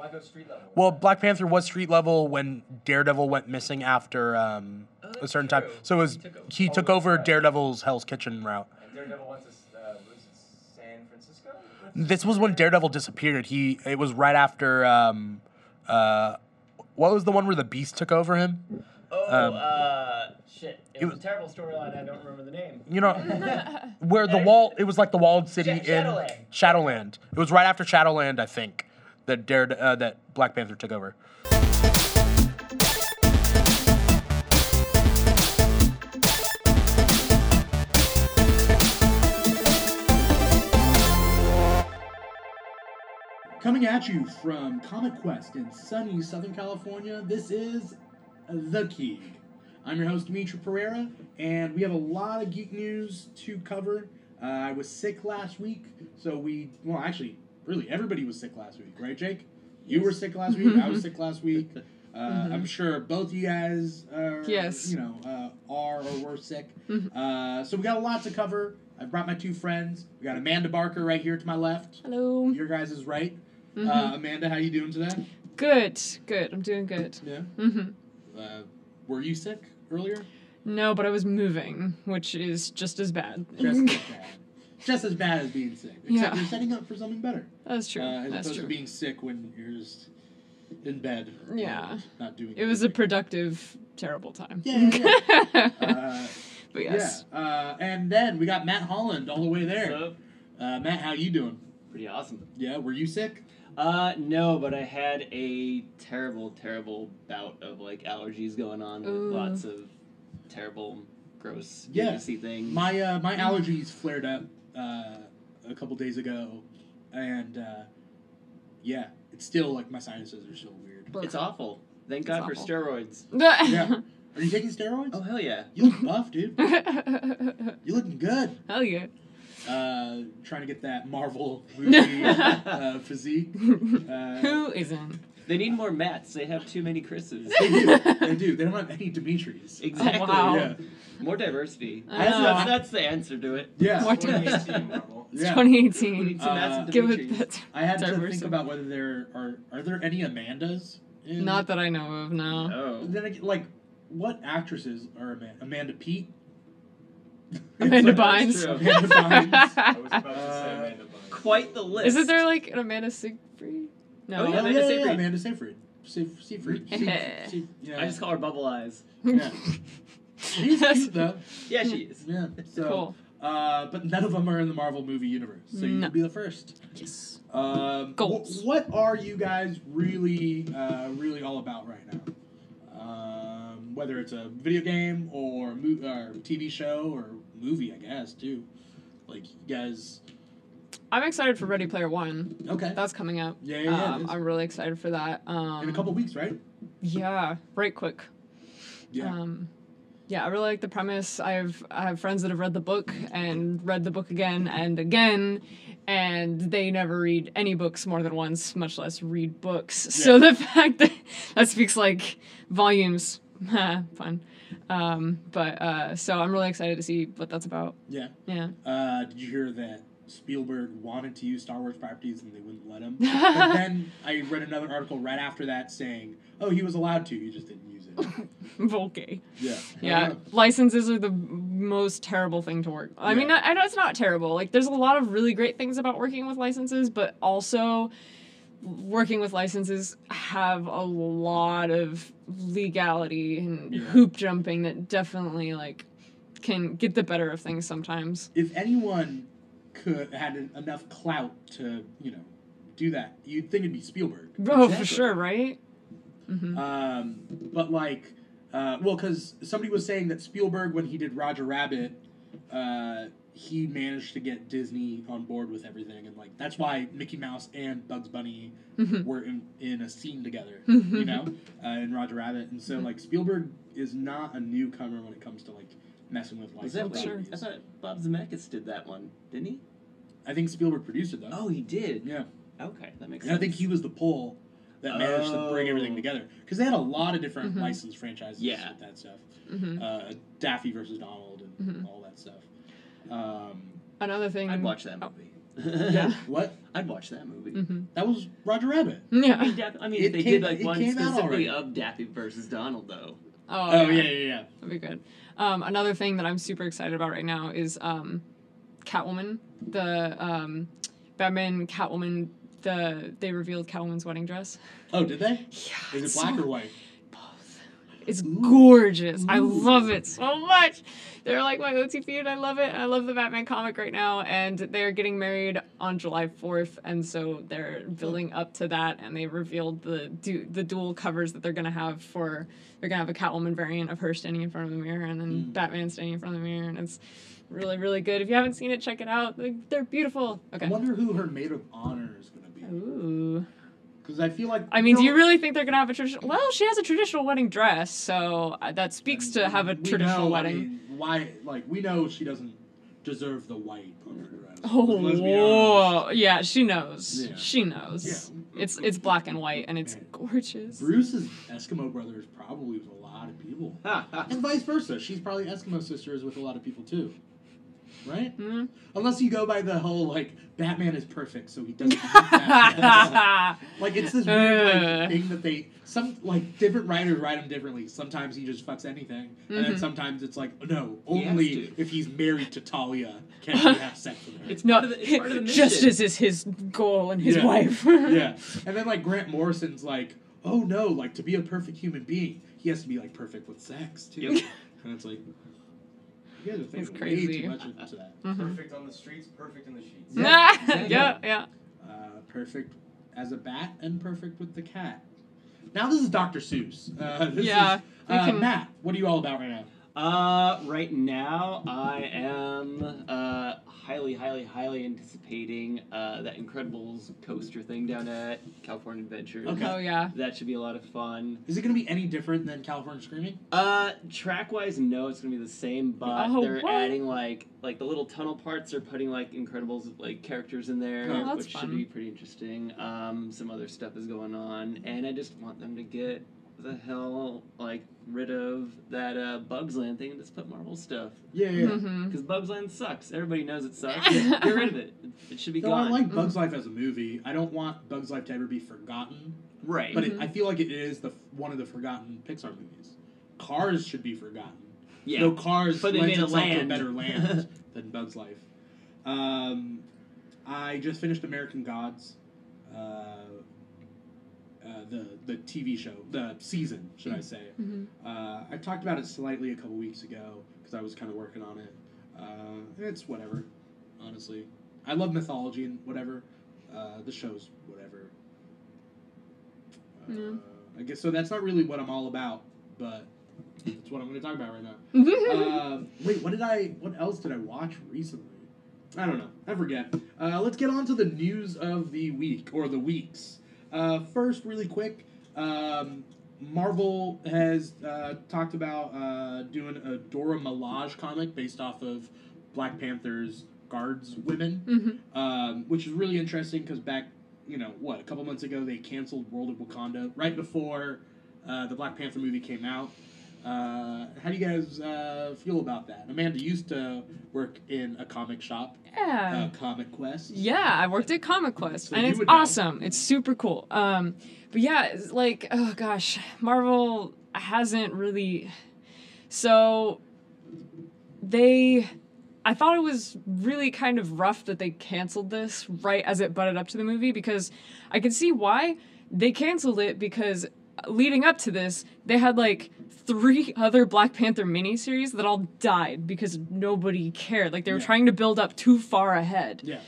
Why go street level? Well, Black Panther was street level when Daredevil went missing after um, Oh, a that's certain time. So it was He took over. he took over right. Daredevil's Hell's Kitchen route. And Daredevil went to uh, was San Francisco? This was when Daredevil disappeared. He it was right after um, uh, what was the one where the Beast took over him? Oh, Um, uh, shit! It, it was, was- a terrible storyline. I don't remember the name. You know, where the wall it was like the walled city Sha- in Shadowland. Shadowland. It was right after Shadowland, I think, that Dare uh, that Black Panther took over. Coming at you from Comic Quest in sunny Southern California, this is The Keeg. I'm your host, Dimithri Perera, and we have a lot of geek news to cover. Uh, I was sick last week, so we, well, actually, really, everybody was sick last week, right, Jake? You were sick last week, I was sick last week. Uh, I'm sure both of you guys are, Yes. you know, uh, are or were sick. Uh, so we got a lot to cover. I brought my two friends. We got Amanda Barker right here to my left. Hello. Your guys is right. Uh, Amanda, how you doing today? Good. Good. I'm doing good. Yeah. Mm-hmm. Uh, were you sick earlier? No, but I was moving, which is just as bad. Just as bad. Just as bad as being sick. Except Yeah. you're setting up for something better. That's true. Uh, as That's opposed true. to being sick when you're just in bed. Yeah. Not doing it was a productive, terrible time. Yeah, yeah, yeah. uh, but yes. Yeah. Uh, and then we got Matt Holland all the way there. So Uh, Matt, how you doing? pretty awesome. Yeah, were you sick? Uh, no, but I had a terrible, terrible bout of like allergies going on with Ooh. lots of terrible, gross, Yeah. mucusy things. My uh, my allergies flared up uh, a couple days ago, and uh, yeah, it's still like my sinuses are still weird. it's awful. Thank It's God for steroids. Yeah. Are you taking steroids? Oh hell yeah! You look buff, dude. You looking good. Hell yeah. Uh, trying to get that Marvel movie uh, physique. Uh, Who isn't? They need more Matts. They have too many Chris's. They do. They do. They don't have any Dimithris. Exactly. wow. Yeah. More diversity. I That's, know. that's, that's the answer to it. Yeah. What Yeah. It's Yeah. 2018. We need some Matts and Uh, Give it Dimithris. that. I had to think about whether there are are there any Amandas. In, Not that I know of, no. Oh. Then again, like, what actresses are Amanda? Amanda Peet. Amanda like- Bynes. Amanda Bynes. I was about to say Uh, Amanda Bynes. Quite the list. Isn't there like an Amanda Seyfried? No. Oh, yeah, yeah, Amanda yeah, Seyfried. yeah, Amanda Seyfried. Seyf- Seyfried. Seyf- Seyf- yeah. I just call her Bubble Eyes. Yeah. She's cute though. Yeah, she is. Yeah. So, Cool. uh, but none of them are in the Marvel movie universe, so you No. could be the first. Yes. Um, Goals. wh- what are you guys really, uh, really all about right now? Um, whether it's a video game or mo- or TV show or movie, I guess too. Like you guys. I'm excited for Ready Player One. Okay. That's coming up. Yeah, yeah, yeah, Um. I'm really excited for that. Um, In a couple weeks, right? Yeah, right quick. Yeah. Um, yeah, I really like the premise. I've I have friends that have read the book and read the book again and again, and they never read any books more than once, much less read books. So the fact that that speaks like volumes. Fun. Um, but uh, so I'm really excited to see what that's about. yeah. Yeah. Uh, did you hear that Spielberg wanted to use Star Wars properties and they wouldn't let him? but then I read another article right after that saying, "Oh, he was allowed to. He just didn't use it." okay. Yeah. Yeah, licenses are the most terrible thing to work. I mean, Yeah. I I know it's not terrible. Like, there's a lot of really great things about working with licenses, but also working with licenses have a lot of legality and Yeah. hoop jumping that definitely like can get the better of things sometimes. if anyone could had en- enough clout to you know do that, you'd think it'd be Spielberg. Oh, for sure, right? hmm Um, but like, uh, well, because somebody was saying that Spielberg, when he did Roger Rabbit, uh, he managed to get Disney on board with everything, and like that's why Mickey Mouse and Bugs Bunny Mhm. were in, in a scene together, Mhm. you know, uh, in Roger Rabbit, and so like Spielberg is not a newcomer when it comes to like messing with Was that license Sure. wait, I thought Bob Zemeckis did that one, didn't he? I think Spielberg produced it though. Oh, he did. yeah. Okay, that makes sense. And I think he was the pull that managed to bring everything Oh. together because they had a lot of different Mhm. licensed franchises Yeah. with that stuff. hmm Uh, Daffy versus Donald and Mhm. all that stuff. Um, Another thing. I'd watch that Oh. movie. Yeah. What? I'd watch that movie. hmm That was Roger Rabbit. I mean, Yeah. I mean, It they came- did like one came specifically of Daffy versus Donald, though. Oh, Oh yeah, yeah, yeah. That'd be good. Um, another thing that I'm super excited about right now is um, Catwoman. The um, Batman Catwoman. The they revealed Catwoman's wedding dress. Oh, did they? Yeah, Is it black so- or white? both? It's Ooh. gorgeous. I love it so much. They're like my OTP, and I love it. I love the Batman comic right now, and they're getting married on July 4th, and so they're building up to that. And they revealed the du- the dual covers that they're gonna have for. They're gonna have a Catwoman variant of her standing in front of the mirror, and then Mm. Batman standing in front of the mirror, and it's really really good. If you haven't seen it, check it out. They- They're beautiful. Okay. I wonder who her maid of honor is gonna be. Ooh. Because I feel like. I mean, do you really think they're gonna have a traditional? Well, she has a traditional wedding dress, so uh, that speaks to have a traditional know, I wedding. mean, why? Like we know she doesn't deserve the white on her dress. Oh, Let's be honest. whoa. yeah, she knows. Yeah. She knows. Yeah. It's it's black and white, and it's Man. gorgeous. Bruce's Eskimo brother is probably with a lot of people, and vice versa. She's probably Eskimo sisters with a lot of people too, right? Mhm. Unless you go by the whole like Batman is perfect, so he doesn't. like it's this weird Uh. like, thing that they some like different writers write him differently. Sometimes he just fucks anything, and then Mhm. sometimes it's like no, only to. if he's married to Talia can he have sex with her. It's not part of the, it's part of the mission. justice is his goal and his Yeah. wife. yeah. And then like Grant Morrison's like, oh no, like to be a perfect human being, he has to be like perfect with sex too. Yep. and it's like, you guys are thinking crazy. way too much into that. Mhm. Perfect on the streets, perfect in the sheets. Yeah, yeah, exactly. yeah. Uh, perfect as a bat and perfect with the cat. Now this is Dr. Seuss. Uh, this Yeah, Is, uh, can- Matt, what are you all about right now? Uh, right now I am uh highly, highly, highly anticipating uh that Incredibles coaster thing down at California Adventure. Okay. Oh yeah. That should be a lot of fun. Is it going to be any different than California Screaming? Uh, track wise, no, it's gonna be the same, but Oh, they're what? adding like like the little tunnel parts. They're putting like Incredibles like characters in there, Oh, that's which fun. should be pretty interesting. Um, some other stuff is going on, and I just want them to get the hell like rid of that uh, Bugs Land thing and just put Marvel stuff Yeah, yeah. hmm because Bugs Land sucks. Everybody knows it sucks. get rid of it. It should be Though I like Bugs Life as a movie, I don't want Bugs Life to ever be forgotten. right. But it, I feel like it is the one of the forgotten Pixar movies. Cars should be forgotten. yeah. No, Cars But they lends made a itself to a land. better land than Bugs Life. Um, I just finished American Gods, uh, uh, the the TV show, the season, should I say? hmm Uh, I talked about it slightly a couple weeks ago because I was kind of working on it. Uh, it's whatever, honestly. I love mythology and whatever. Uh, the show's whatever. Uh, Yeah. I guess so. That's not really what I'm all about, but that's what I'm going to talk about right now. Mm-hmm. Um, wait, what did I? What else did I watch recently? I don't know. I forget. Uh, let's get on to the news of the week or the weeks. Uh, first, really quick, um, Marvel has uh, talked about uh, doing a Dora Milaje comic based off of Black Panther's guards women, hmm um, which is really interesting because back, you know, what a couple months ago they canceled World of Wakanda right before uh, the Black Panther movie came out. Uh, how do you guys uh, feel about that? Amanda used to work in a comic shop, Yeah. uh, Comic Quest. Yeah, I worked at Comic Quest, So and it's would know. awesome. It's super cool. Um, but yeah, like oh gosh, Marvel hasn't really. So they, I thought it was really kind of rough that they canceled this right as it butted up to the movie because I could see why they canceled it because leading up to this they had like three other Black Panther miniseries that all died because nobody cared. Like they were Yeah. trying to build up too far ahead. Yeah.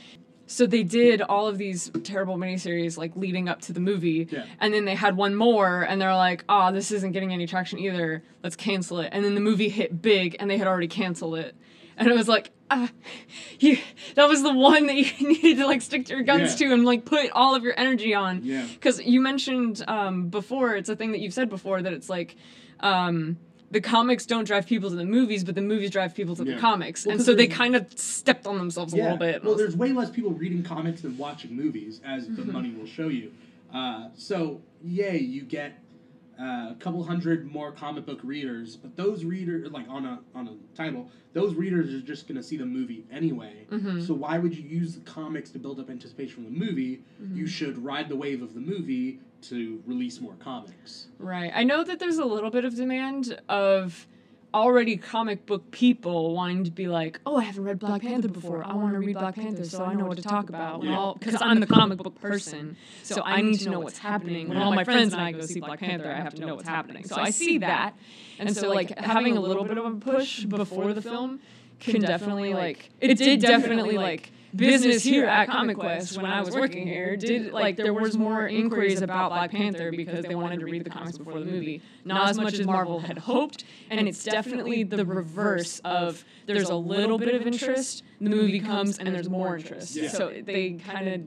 So they did all of these terrible miniseries like leading up to the movie. Yeah. And then they had one more and they're like, oh, this isn't getting any traction either. Let's cancel it. And then the movie hit big and they had already canceled it. And it was like, ah, you, that was the one that you needed to like stick to your guns Yeah. to and like put all of your energy on. Yeah. Because you mentioned um, before, it's a thing that you've said before that it's like, um, the comics don't drive people to the movies, but the movies drive people to Yeah. the comics. Well, and so they kind of stepped on themselves a little bit. Well, there's way less people reading comics than watching movies, as the Mm-hmm. money will show you. Uh, so, yay, you get uh, a couple hundred more comic book readers, but those readers, like on a on a title, those readers are just going to see the movie anyway. So why would you use the comics to build up anticipation for the movie? You should ride the wave of the movie to release more comics. Right. I know that there's a little bit of demand of already comic book people wanting to be like, oh, I haven't read Black Panther before. I want to read Black Panther so I know what to talk about. Yeah. Because I'm the comic book person. So I need to know what's happening. When all my friends and I go see Black Panther, I have to know what's happening. So I see that. And so, like, having a little bit of a push before the film can definitely, like, it did definitely, like, business here at Comic Quest when I was working here did like there was more inquiries about Black Panther because they wanted to read the comics before the movie. Not as much as Marvel had hoped, and it's definitely the reverse of there's a little bit of interest, the movie comes and there's more interest. Yeah. So they kind of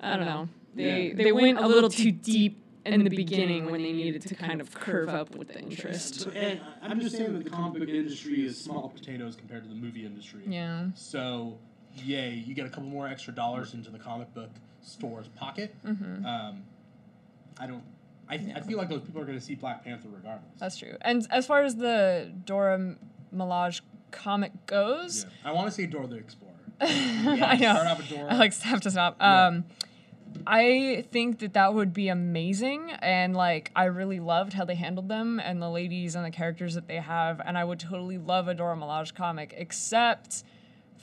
I don't know. They Yeah. they went a little too deep in the beginning when they needed to kind of curve up with the interest. So, and I'm just saying that the comic book industry is small potatoes compared to the movie industry. Yeah. So, yay, you get a couple more extra dollars into the comic book store's pocket. Mm-hmm. Um, I don't. I, I feel like those people are going to see Black Panther regardless. That's true. And as far as the Dora Milaje comic goes, yeah. I want to see Dora the Explorer. I know. Start off with Dora. I like have to stop. Yeah. Um, I think that that would be amazing, and like I really loved how they handled them and the ladies and the characters that they have, and I would totally love a Dora Milaje comic. Except,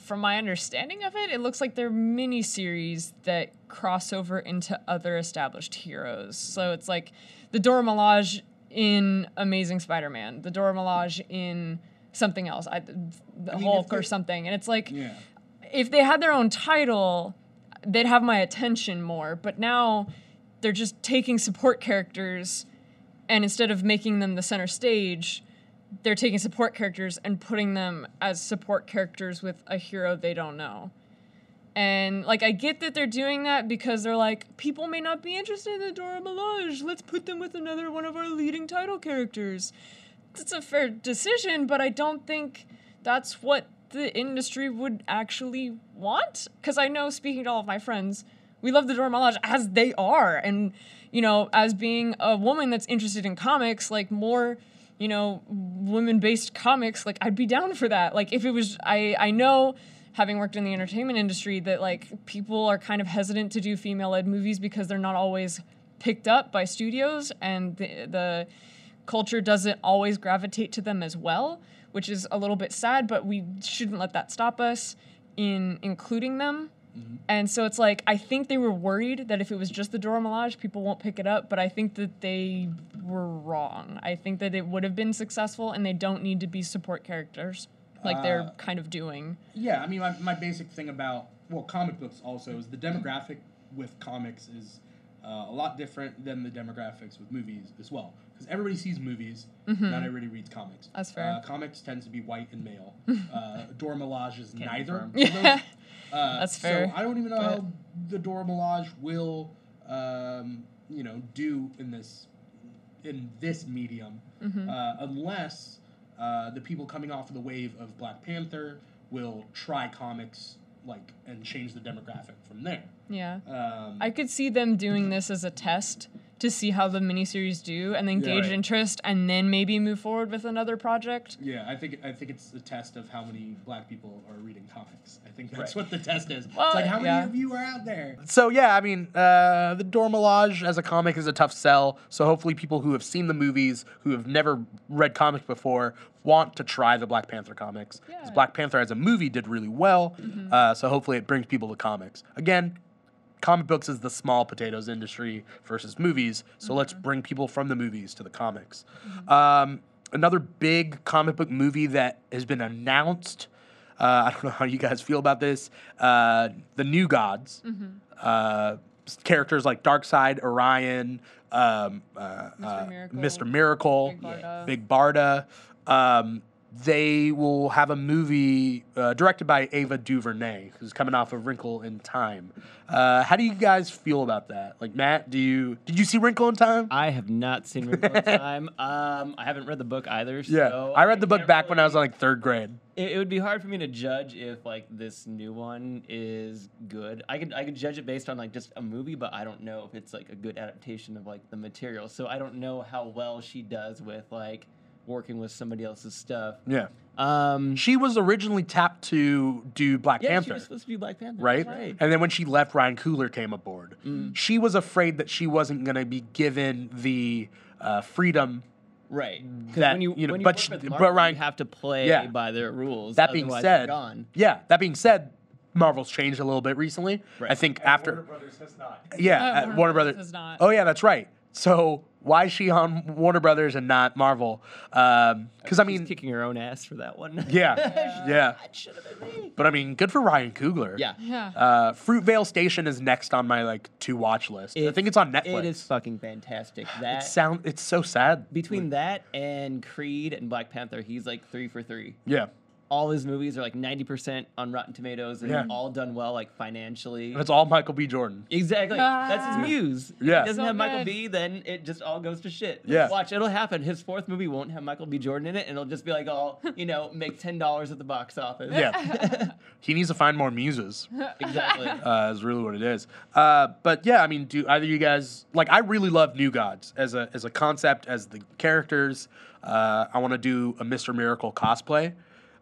from my understanding of it, it looks like they're mini series that cross over into other established heroes. So it's like the Dora Milaje in Amazing Spider-Man, the Dora Milaje in something else, I, the I mean, Hulk or something, and it's like yeah. if they had their own title, they'd have my attention more. But now they're just taking support characters and instead of making them the center stage, they're taking support characters and putting them as support characters with a hero they don't know. And like I get that they're doing that because they're like people may not be interested in the Dora Milaje. Let's put them with another one of our leading title characters. It's a fair decision, but I don't think that's what the industry would actually want. Because I know, speaking to all of my friends, we love the Dora Milaje as they are, and you know, as being a woman that's interested in comics, like more, you know, women-based comics, like I'd be down for that. Like if it was, I I know. Having worked in the entertainment industry, that like people are kind of hesitant to do female-led movies because they're not always picked up by studios, and the, the culture doesn't always gravitate to them as well, which is a little bit sad, but we shouldn't let that stop us in including them. And so it's like I think they were worried that if it was just the Dora Milaje, people won't pick it up, but I think that they were wrong. I think that it would have been successful and they don't need to be support characters like they're Uh, kind of doing. Yeah, I mean, my, my basic thing about well, comic books also is the demographic with comics is uh, a lot different than the demographics with movies as well. Because everybody sees movies, not everybody reads comics. Mm-hmm. That's fair. Uh, comics tends to be white and male. uh, Dora Milaje is Can neither. confirm. of those. Yeah. Uh, That's fair, So I don't even know but- how the Dora Milaje will, um, you know, do in this in this medium, Mm-hmm. uh, unless uh, the people coming off of the wave of Black Panther will try comics like and change the demographic from there. Yeah. Um, I could see them doing this as a test to see how the miniseries do and then Yeah, gauge right. interest and then maybe move forward with another project. yeah, I think I think it's a test of how many black people are reading comics. I think that's Right. what the test is. Well, it's like how many yeah. of you are out there? So yeah, I mean, uh, the Dora Milaje as a comic is a tough sell. So hopefully, people who have seen the movies, who have never read comics before, want to try the Black Panther comics. 'Cause Yeah. Black Panther as a movie did really well. Uh, so hopefully, it brings people to comics. Again, comic books is the small potatoes industry versus movies. So let's bring people from the movies to the comics. Um, another big comic book movie that has been announced. Uh, I don't know how you guys feel about this. Uh, the New Gods. Uh, s- characters like Darkseid, Orion, um, uh, Mr. uh, Miracle, Mr. Miracle, Big Barda. Big Barda. Um, they will have a movie uh, directed by Ava DuVernay, who's coming off of Wrinkle in Time. Uh, how do you guys feel about that? Like Matt, do you did you see Wrinkle in Time? I have not seen Wrinkle in Time. Um, I haven't read the book either. yeah, I read the book back when I was really- in like third grade. it, it would be hard for me to judge if like this new one is good. I could I could judge it based on like just a movie, but I don't know if it's like a good adaptation of like the material. So I don't know how well she does with like working with somebody else's stuff. Yeah. Um, She was originally tapped to do Black yeah, she Panther. was supposed to be Black Panther. right? right. And then when she left, Ryan Coogler came aboard. Mm. She was afraid that she wasn't going to be given the uh, freedom. Right. 'Cause That- when you, you know, when you but work she- with but Ryan- you have to play Yeah. by their rules. That being said, gone. yeah. That being said, Marvel's changed a little bit recently. Right. I think Warner after, Warner Brothers has not. yeah, uh, Warner Warner Brothers Brothers. has not. Oh yeah, that's right. So why is she on Warner Brothers and not Marvel? Because I She's mean, kicking her own ass for that one. yeah, yeah. That should have been me. But I mean, good for Ryan Coogler. Yeah. Yeah. Uh, Fruitvale Station is next on my like to watch list. I think it's on Netflix. It is fucking fantastic. That It sound. It's so sad. between that and Creed and Black Panther, he's like three for three. Yeah. All his movies are like ninety percent on Rotten Tomatoes and Yeah. all done well, like financially. It's all Michael B. Jordan. Exactly. That's Ah. his muse. Yeah. If he doesn't So have Michael. B, then it just all goes to shit. Yeah. Watch, it'll happen. His fourth movie won't have Michael B. Jordan in it, and it'll just be like all, you know, make ten dollars at the box office. Yeah. he needs to find more muses. exactly. Uh, is really what it is. Uh, but yeah, I mean, do either you guys like? I really love New Gods as a as a concept, as the characters. Uh, I want to do a Mister Miracle cosplay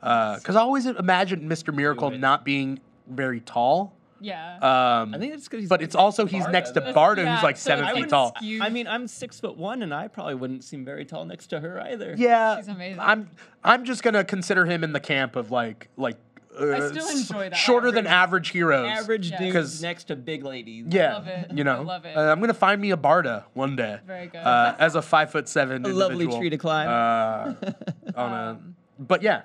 because I always imagined Mister Miracle not being very tall. yeah. Um, I think it's because but it's also he's Barda, next to that's- Barda, yeah, who's like so seven I feet wouldn't tall. skew- I mean, I'm six foot one, and I probably wouldn't seem very tall next to her either. Yeah, She's amazing. I'm I'm just gonna consider him in the camp of like like. Uh, still enjoy that. Shorter than average heroes. Average Yeah. dudes 'Cause- next to big ladies. Yeah, love it. you know, I love it. Uh, I'm gonna find me a Barda one day. Very good. Uh, as a five foot seven, A lovely tree to climb. Uh, on a, Um, but yeah,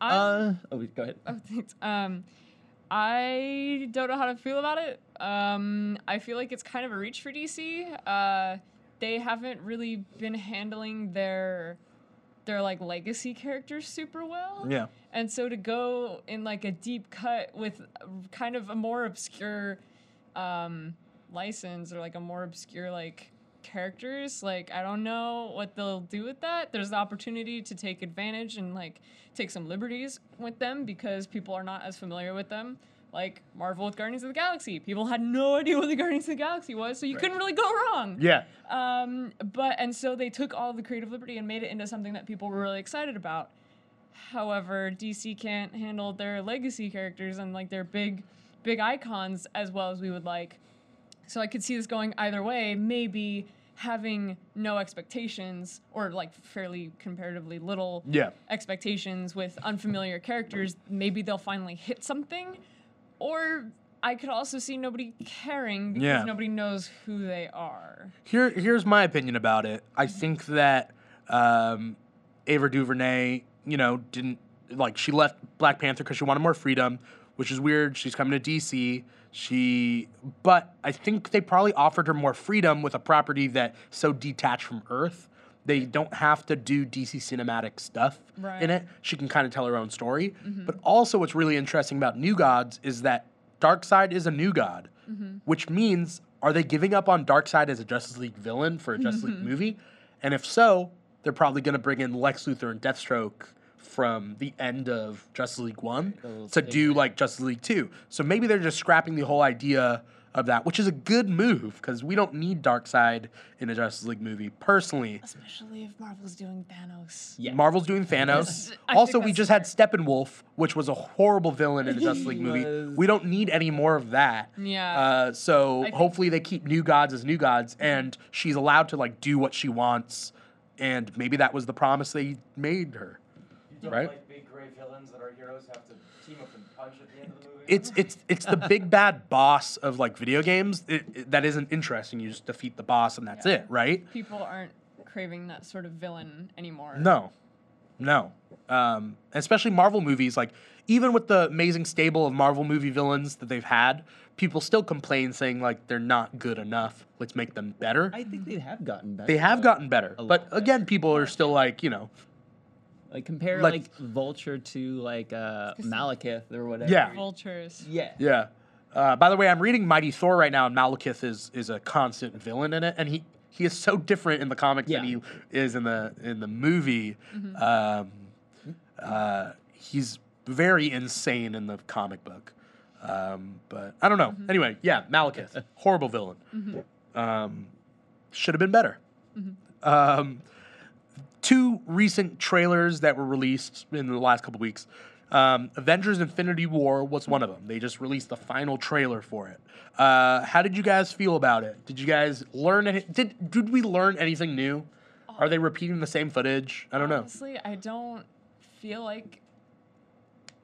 I- uh, oh, go ahead. Oh, thanks. Um, I don't know how to feel about it. Um, I feel like it's kind of a reach for DC. Uh, they haven't really been handling their their like legacy characters super well. yeah, And so to go in like a deep cut with kind of a more obscure um, license or like a more obscure like characters, like I don't know what they'll do with that. There's the opportunity to take advantage and like take some liberties with them because people are not as familiar with them. Like Marvel with Guardians of the Galaxy, people had no idea what the Guardians of the Galaxy was, so you couldn't really go wrong. yeah, Um, but and so they took all the creative liberty and made it into something that people were really excited about. However, DC can't handle their legacy characters and like their big, big icons as well as we would like. So I could see this going either way. Maybe having no expectations or like fairly comparatively little yeah. expectations with unfamiliar characters, maybe they'll finally hit something. Or I could also see nobody caring because Yeah. nobody knows who they are. Here, here's my opinion about it. I think that um, Ava DuVernay, you know, didn't like she left Black Panther because she wanted more freedom, which is weird. She's coming to DC. She, but I think they probably offered her more freedom with a property that so detached from Earth. They don't have to do DC cinematic stuff in it. She can kind of tell her own story. Mm-hmm. But also, what's really interesting about New Gods is that Darkseid is a new god, mm-hmm. which means are they giving up on Darkseid as a Justice League villain for a Justice League mm-hmm. movie? And if so, they're probably going to bring in Lex Luthor and Deathstroke from the end of Justice League 1 little to do like Justice League 2. So maybe they're just scrapping the whole idea of that, which is a good move because we don't need Darkseid in a Justice League movie. Personally, Especially if Marvel's doing Thanos. Yeah. Marvel's doing Thanos. I also, we that's just had Steppenwolf, which was a horrible villain in a Justice League movie. was. We don't need any more of that. Yeah. Uh, so think- hopefully they keep New Gods as New Gods, and she's allowed to like do what she wants. And maybe that was the promise they made her. You don't Right? like big gray villains that our heroes have to team up and punch at the end of the movie? It's it's it's the big bad boss of like video games. It, it- that isn't interesting. You just defeat the boss and that's Yeah. it, right? People aren't craving that sort of villain anymore. No, no. Um, especially Marvel movies, like even with the amazing stable of Marvel movie villains that they've had, people still complain saying like they're not good enough. Let's make them better. I think they have gotten better. they have gotten better, but lot better. again, people are still like you know, Like compare like- like, Vulture to like uh Malekith or whatever. Yeah. Vultures. Yeah. yeah. Uh, by the way, I'm reading Mighty Thor right now, and Malekith is is a constant villain in it, and he he is so different in the comics than he is in the in the movie. Um, uh, he's very insane in the comic book. Um, but I don't know. Anyway, yeah, Malekith, horrible villain. Um, should have been better. Two recent trailers that were released in the last couple weeks. Um, Avengers: Infinity War was one of them. They just released the final trailer for it. Uh, how did you guys feel about it? Did you guys learn any? Did did we learn anything new? Are they repeating the same footage? I don't know. Honestly, I don't feel like.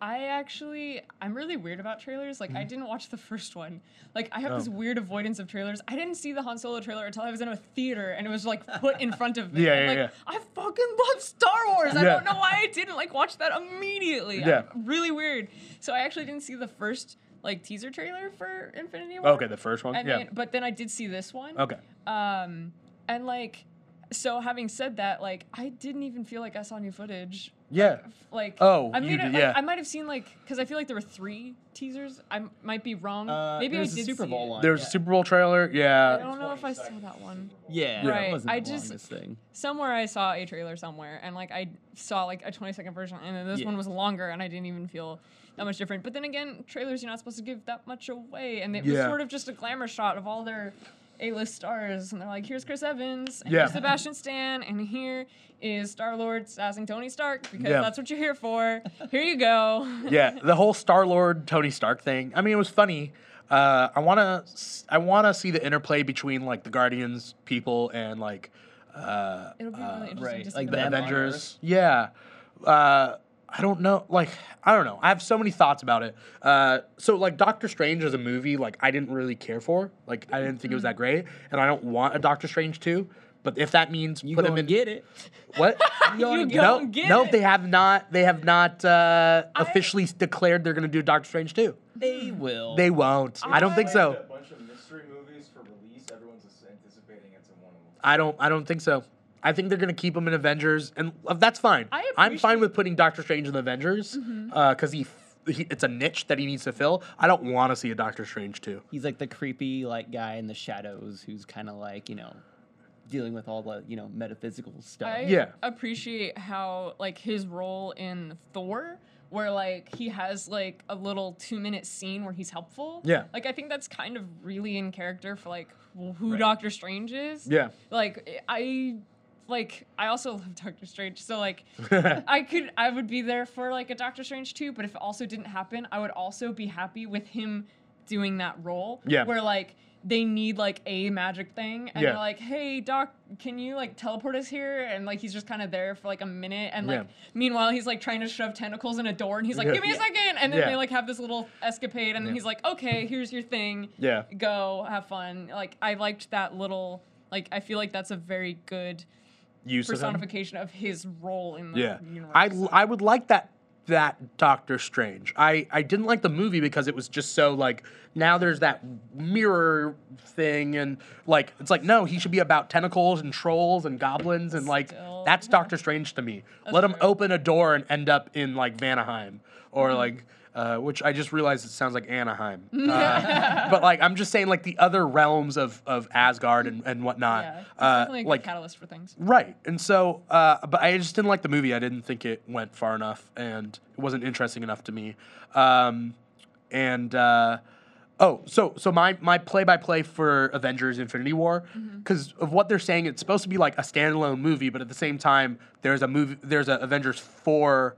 I actually, I'm really weird about trailers. Like, I didn't watch the first one. Like, I have this Mm-hmm. Oh. weird avoidance of trailers. I didn't see the Han Solo trailer until I was in a theater and it was like put in front of me. Yeah, yeah, like, yeah. I fucking love Star Wars. I don't know why I didn't like watch that immediately. Yeah. I'm really weird. So I actually didn't see the first like teaser trailer for Infinity War. Okay, the first one. And yeah. then, but then I did see this one. okay. Um, and like, so having said that, like, I didn't even feel like I saw new footage. Yeah. Like, Oh, I mean, like, yeah. I might have seen like, because I feel like there were three teasers. I m- might be wrong. Uh, Maybe I there's did a Super Bowl it. one. There was yeah. a Super Bowl trailer. Yeah. I don't know if I saw that one. Yeah, Right, It wasn't I the just- longest thing. Somewhere I saw a trailer somewhere, and like I saw like a 20 second version, and then this Yeah. one was longer, and I didn't even feel that much different. But then again, trailers you're not supposed to give that much away, and it was sort of just a glamour shot of all their A-list stars, and they're like, "Here's Chris Evans, and Yeah. here's Sebastian Stan, and here is Star Lord sassing Tony Stark because Yeah. that's what you're here for. Here you go." yeah, the whole Star Lord Tony Stark thing. I mean, it was funny. Uh, I wanna, s- I wanna see the interplay between like the Guardians people and like uh, It'll be really uh, interesting right, to see like the them Avengers. Yeah. Uh, I don't know. Like, I don't know. I have so many thoughts about it. Uh, so, like, Doctor Strange as a movie, like, I didn't really care for. Like, I didn't think it was that great, and I don't want a Doctor Strange two. But if that means You put go him in, get it. what? You go no, get no, it. they have not. They have not uh, I- officially declared they're going to do Doctor Strange two. They will. They won't. I don't think so. A bunch of mystery movies for release. Everyone's anticipating it's in one. I don't. I don't think so. I think they're gonna keep him in Avengers, and uh, that's fine. I I'm fine Mm-hmm. with putting Doctor Strange in the Avengers because he, f- he, it's a niche that he needs to fill. I don't want to see a Doctor Strange too. He's like the creepy like guy in the shadows who's kind of like you know dealing with all the you know metaphysical stuff. I Yeah. appreciate how like his role in Thor, where like he has like a little two minute scene where he's helpful. Yeah. Like I think that's kind of really in character for like who Right. Doctor Strange is. Yeah. Like I like I also love Doctor Strange, so like I could I would be there for like a Doctor Strange too, but if it also didn't happen, I would also be happy with him doing that role. Yeah. Where like they need like a magic thing and Yeah. they're like, "Hey doc, can you like teleport us here?" And like he's just kind of there for like a minute and like Yeah. meanwhile he's like trying to shove tentacles in a door and he's like, "Give me a second. And then they like have this little escapade and then he's like, "Okay, here's your thing. yeah. Go have fun." Like I liked that little like I feel like that's a very good Use of him. personification of his role in the Yeah. universe. I I would like that that Doctor Strange. I I didn't like the movie because it was just so like now there's that mirror thing and like it's like no he should be about tentacles and trolls and goblins and like Still, that's yeah. Doctor Strange to me. That's Let him true. Mm-hmm. open a door and end up in like Vanaheim or like uh, which I just realized it sounds like Anaheim. Uh, but like I'm just saying like the other realms of of Asgard and and whatnot. yeah, uh, definitely a like catalyst for things. Right. And so, uh, but I just didn't like the movie. I didn't think it went far enough and it wasn't interesting enough to me. Um, and, uh, oh, so, so my, my play by play for Avengers Infinity War, because of what they're saying, it's supposed to be like a standalone movie, but at the same time, there's a movie, there's a Avengers 4.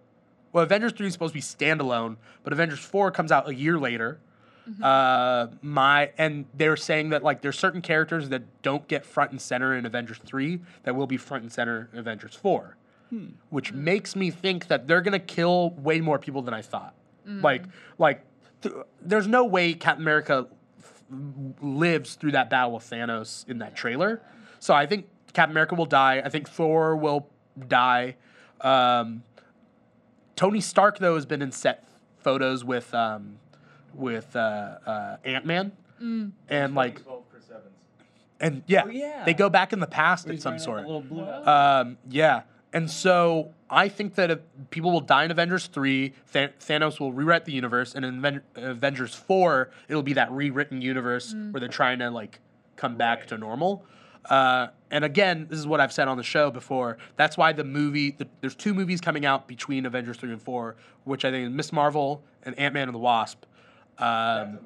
Well, Avengers 3 is supposed to be standalone, but Avengers 4 comes out a year later. Uh, my and they're saying that like there's certain characters that don't get front and center in Avengers three that will be front and center in Avengers four, which makes me think that they're gonna kill way more people than I thought. Like like th- there's no way Captain America f- lives through that battle with Thanos in that trailer. So I think Captain America will die. I think Thor will die. Um, Tony Stark though has been in set photos with um, with uh, uh, Ant Man, and like He's both Chris Evans. and yeah, Oh, yeah. they go back in the past Where at he's some sort. a little blue Um, yeah, and so I think that if people will die in Avengers three, Th- Thanos will rewrite the universe, and in Aven- Avengers four, it'll be that rewritten universe where they're trying to like come back Right. to normal. Uh, and again, this is what I've said on the show before. That's why the movie, the, there's two movies coming out between Avengers 3 and 4, which I think is Miss Marvel and Ant Man and the Wasp. Um,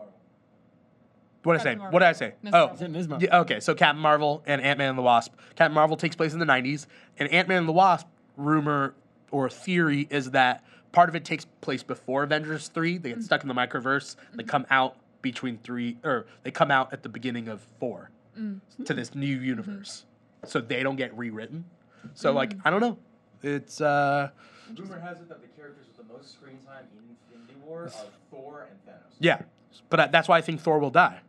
what did I say? Captain What did I say? Miss oh, Marvel. Ms. Marvel? yeah, okay, so Captain Marvel and Ant Man and the Wasp. Captain Marvel takes place in the 90s, and Ant Man and the Wasp, rumor or theory is that part of it takes place before Avengers 3. They get stuck in the microverse. They come out between 3, or they come out at the beginning of 4 to this new universe. So they don't get rewritten. So, like, I don't know. It's, uh, Rumor has it that the characters with the most screen time in Infinity War are Thor and Thanos. yeah. But I- that's why I think Thor will die.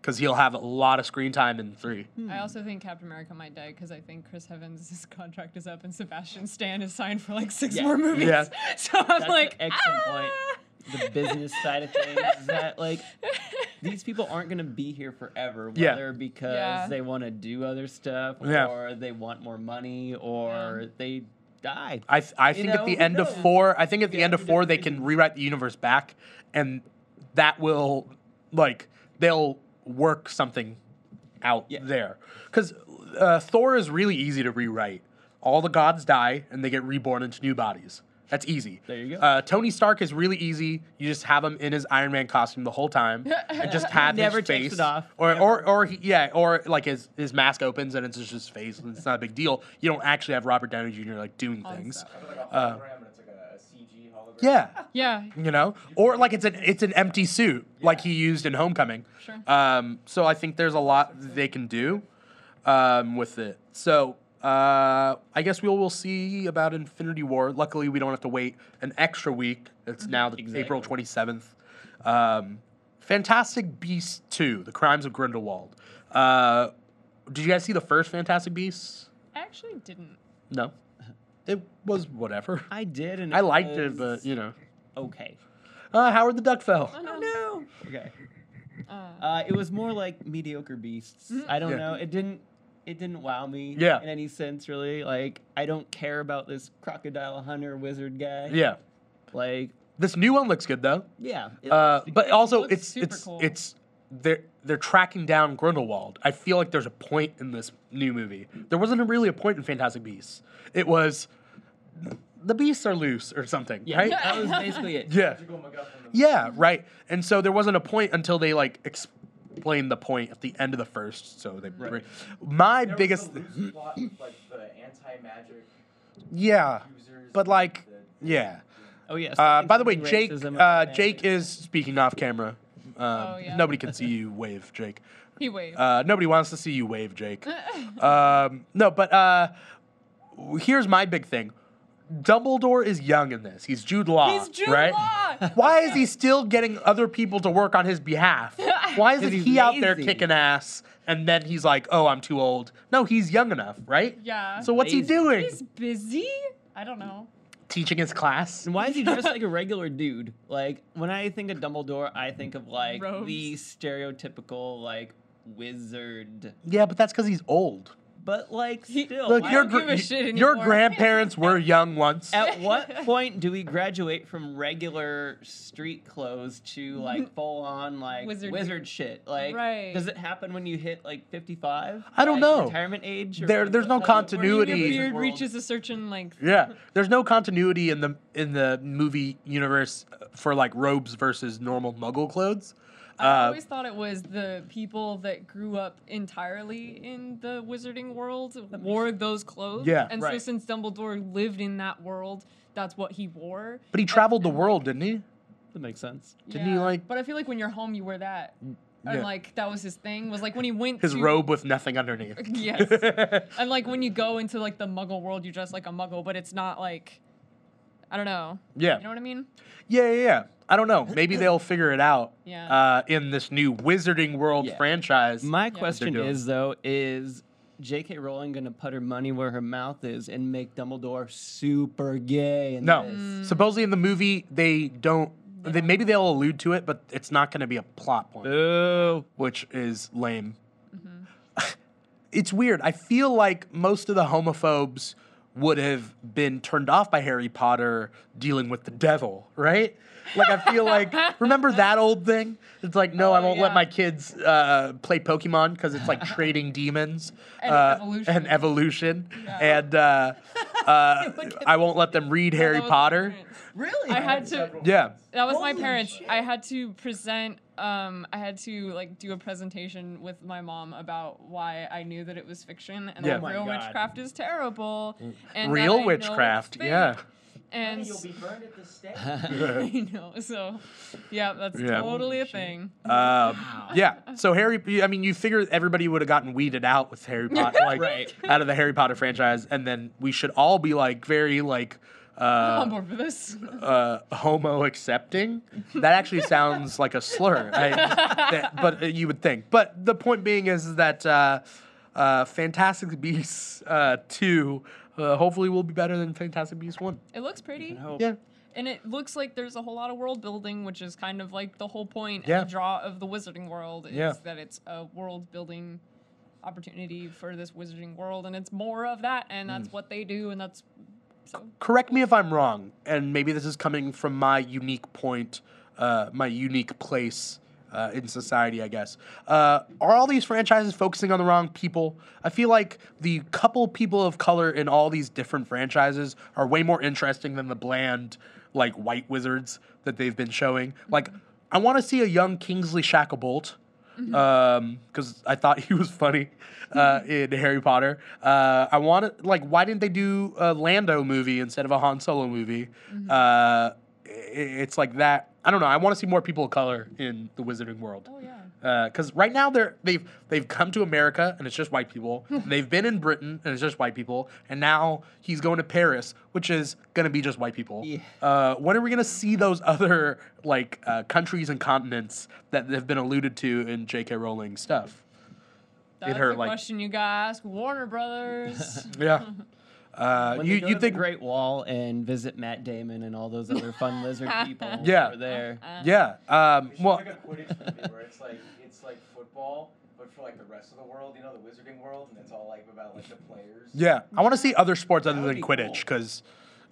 Because he'll have a lot of screen time in 3. I also think Captain America might die because I think Chris Evans' contract is up and Sebastian Stan is signed for like six Yeah. more movies. Yeah. So I'm That's like, an excellent "Ah!" point. The business side of things is that like these people aren't gonna be here forever, Yeah. whether because Yeah. they want to do other stuff Yeah. or they want more money or Yeah. they die. I, th- I You think at the end of four, I think at the Yeah, end of four, they can rewrite the universe back, and that will, like, they'll work something out Yeah. there. Because uh, Thor is really easy to rewrite. All the gods die, and they get reborn into new bodies. That's easy. There you go. Uh, Tony Stark is really easy. You just have him in his Iron Man costume the whole time, and just have Never his takes face it off. or Never. or or he, yeah, or like his his mask opens and it's just his face, and it's not a big deal. You don't actually have Robert Downey Jr. like doing On things. set. I feel like a Uh, hologram and it's like a, a CG hologram. Yeah, yeah, you know, or like it's an it's an empty suit like he used in Homecoming. Sure. Um, so I think there's a lot they can do um, with it. So uh, I guess we will see about Infinity War. Luckily, we don't have to wait an extra week. It's now the April 27th. Um, Fantastic Beasts 2: The Crimes of Grindelwald. Uh, did you guys see the first Fantastic Beasts? I actually didn't. No. It was whatever. I did, and I liked it, but you know. okay. Uh, Howard the Duck fell. Oh, no. no. Okay. Uh, Uh, it was more like mediocre beasts. I don't Yeah. know. It didn't. It didn't wow me. Yeah. In any sense, really. Like I don't care about this crocodile hunter wizard guy. Yeah. Like This new one looks good though. yeah. it Uh, looks- but also looks it's super it's cool. it's they're they're tracking down Grindelwald. I feel like there's a point in this new movie. There wasn't really a point in Fantastic Beasts. It was the beasts are loose or something, yeah. right? That was basically it. yeah. Yeah, right. And so there wasn't a point until they like explained the point at the end of the first. So they Right. my There biggest was the loose plot with like the anti-magic yeah, users. but like the- yeah. Oh yeah. Uh, by the way, Jake. Uh, Jake is speaking off camera. Um, Oh, yeah. Nobody can see you wave, Jake. he waved. Uh, nobody wants to see you wave, Jake. um, no, but uh, here's my big thing. Dumbledore is young in this. He's Jude Law, He's Jude right? Law! Why is he still getting other people to work on his behalf? Why isn't 'Cause he's he out there lazy. kicking ass and then he's like, "Oh, I'm too old." No, he's young enough, right? yeah. So what's he Lazy. doing? he's busy. I don't know. Teaching his class? And why is he dressed like a regular dude? Like when I think of Dumbledore, I think of like Robes. the stereotypical like wizard. Yeah, but that's because he's old. But like still, Look, your gr- a shit your grandparents were young once. At what point do we graduate from regular street clothes to like full on like Wizard- wizard, shit? Like, Right. does it happen when you hit like fifty five? I don't know. Retirement age? There- there's no what- how does it work in the continuity. Your beard reaches a certain length. Yeah, there's no continuity in the in the movie universe for like robes versus normal Muggle clothes. I Uh, always thought it was the people that grew up entirely in the wizarding world wore those clothes. Yeah. And so since Dumbledore lived in that world, that's what he wore. but he traveled the world, didn't he? That makes sense. Didn't he, like- But I feel like when you're home, you wear that. And like that was his thing. Was like when he went His to, robe with nothing underneath. Yes. and like when you go into like the Muggle world, you dress like a Muggle, but it's not like. I don't know. yeah. You know what I mean? yeah, yeah, yeah. I don't know. Maybe they'll figure it out. Yeah. Uh, in this new Wizarding World Yeah. franchise. My Yeah. question is though, is J.K. Rowling gonna put her money where her mouth is and make Dumbledore super gay? In no, this? supposedly in the movie they don't. They, maybe they'll allude to it, but it's not going to be a plot point. Boo. which is lame. Mm-hmm. it's weird. I feel like most of the homophobes would have been turned off by Harry Potter dealing with the devil, right? Like I feel like remember that old thing? It's like no, I Oh, won't let my kids uh, play Pokemon because it's like trading demons And uh, evolution. and evolution, Yeah. and uh, uh, I won't let them read Harry That was my Potter. parents. Really? I had to. Yeah. That was my Holy parents. shit. I had to present. Um, I had to like do a presentation with my mom about why I knew that it was fiction and Yeah. that Oh my real God. witchcraft is terrible. And that I Real know witchcraft, it's yeah. Fake. And Honey, you'll be burned at the stake. I know. So, yeah, that's Yeah. totally a Holy shit. thing. Uh, yeah. So Harry, I mean, you figure everybody would have gotten weeded out with Harry Potter, like Right. out of the Harry Potter franchise, and then we should all be like very like I'm on uh, board for this. uh, homo accepting. That actually sounds like a slur, I, that, but uh, you would think. But the point being is that uh, uh, Fantastic Beasts uh, two uh, hopefully will be better than Fantastic Beasts one. It looks pretty. Yeah. And it looks like there's a whole lot of world building, which is kind of like the whole point Yeah. and the draw of the wizarding world is Yeah. that it's a world building opportunity for this wizarding world and it's more of that and that's Mm. what they do and that's so correct me if I'm wrong, and maybe this is coming from my unique point, uh, my unique place uh, in society, I guess. Uh, are all these franchises focusing on the wrong people? I feel like the couple people of color in all these different franchises are way more interesting than the bland, like white wizards that they've been showing. Like, I want to see a young Kingsley Shacklebolt because I thought he was funny uh, in Harry Potter. Uh, I wanted like, why didn't they do a Lando movie instead of a Han Solo movie? Uh, i- it's like that. I don't know. I want to see more people of color in the Wizarding world. oh yeah Because right now they're they've they've come to America and it's just white people. they've been in Britain and it's just white people. And now he's going to Paris, which is going to be just white people. Yeah. Uh, when are we going to see those other like uh, countries and continents that have been alluded to in J.K. Rowling stuff? that's her, the like- question you ask Warner Brothers Yeah. Uh, When you they go you to think the Great Wall and visit Matt Damon and all those other fun lizard people Yeah. over there. yeah? Um, We well, make a Quidditch movie where it's like it's like football, but for like the rest of the world, you know, the Wizarding world, and it's all like about like the players. yeah. I want to see other sports other than be Quidditch cool. because,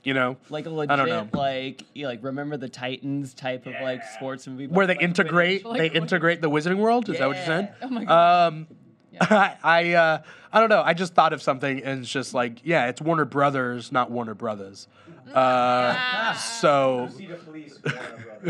you know, Like a I don't know. like you like remember the Titans type of like sports movie, where they like integrate Like they integrate the Wizarding World. Is that what you're saying? Oh my God. Um, I I, uh, I don't know. I just thought of something, and it's just like, yeah, it's Warner Brothers, not Warner Brothers. Uh, so, You see the police.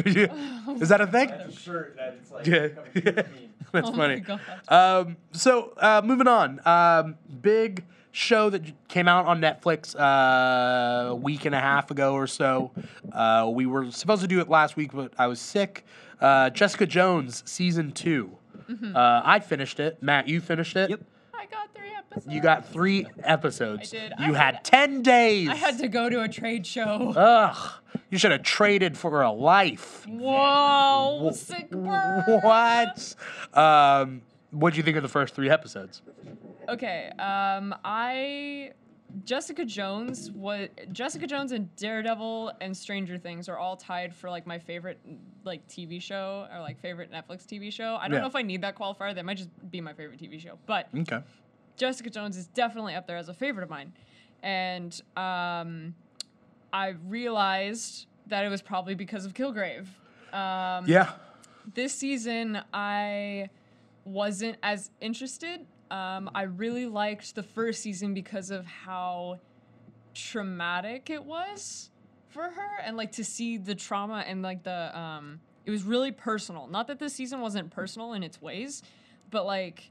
Yeah. is that a thing? That's that like Yeah. coming to the team. That's Oh funny. Um, so uh, moving on, um, big show that came out on Netflix uh, a week and a half ago or so. Uh, we were supposed to do it last week, but I was sick. Uh, Jessica Jones season 2 Uh, I finished it. Matt, you finished it. Yep. I got three episodes You got three episodes. I did. You I had had- ten days. I had to go to a trade show Ugh. You should have traded for a life. Whoa, sick burn. What? Um, what'd you think of the first three episodes? Okay, um, I Jessica Jones was Jessica Jones and Daredevil and Stranger Things are all tied for like my favorite like TV show or like favorite Netflix TV show. I don't Yeah. know if I need that qualifier. That might just be my favorite TV show, but Okay. Jessica Jones is definitely up there as a favorite of mine. And um, I realized that it was probably because of Kilgrave. Um, Yeah. this season I wasn't as interested. Um, I really liked the first season because of how traumatic it was for her and like to see the trauma and like the um it was really personal. Not that this season wasn't personal in its ways, but like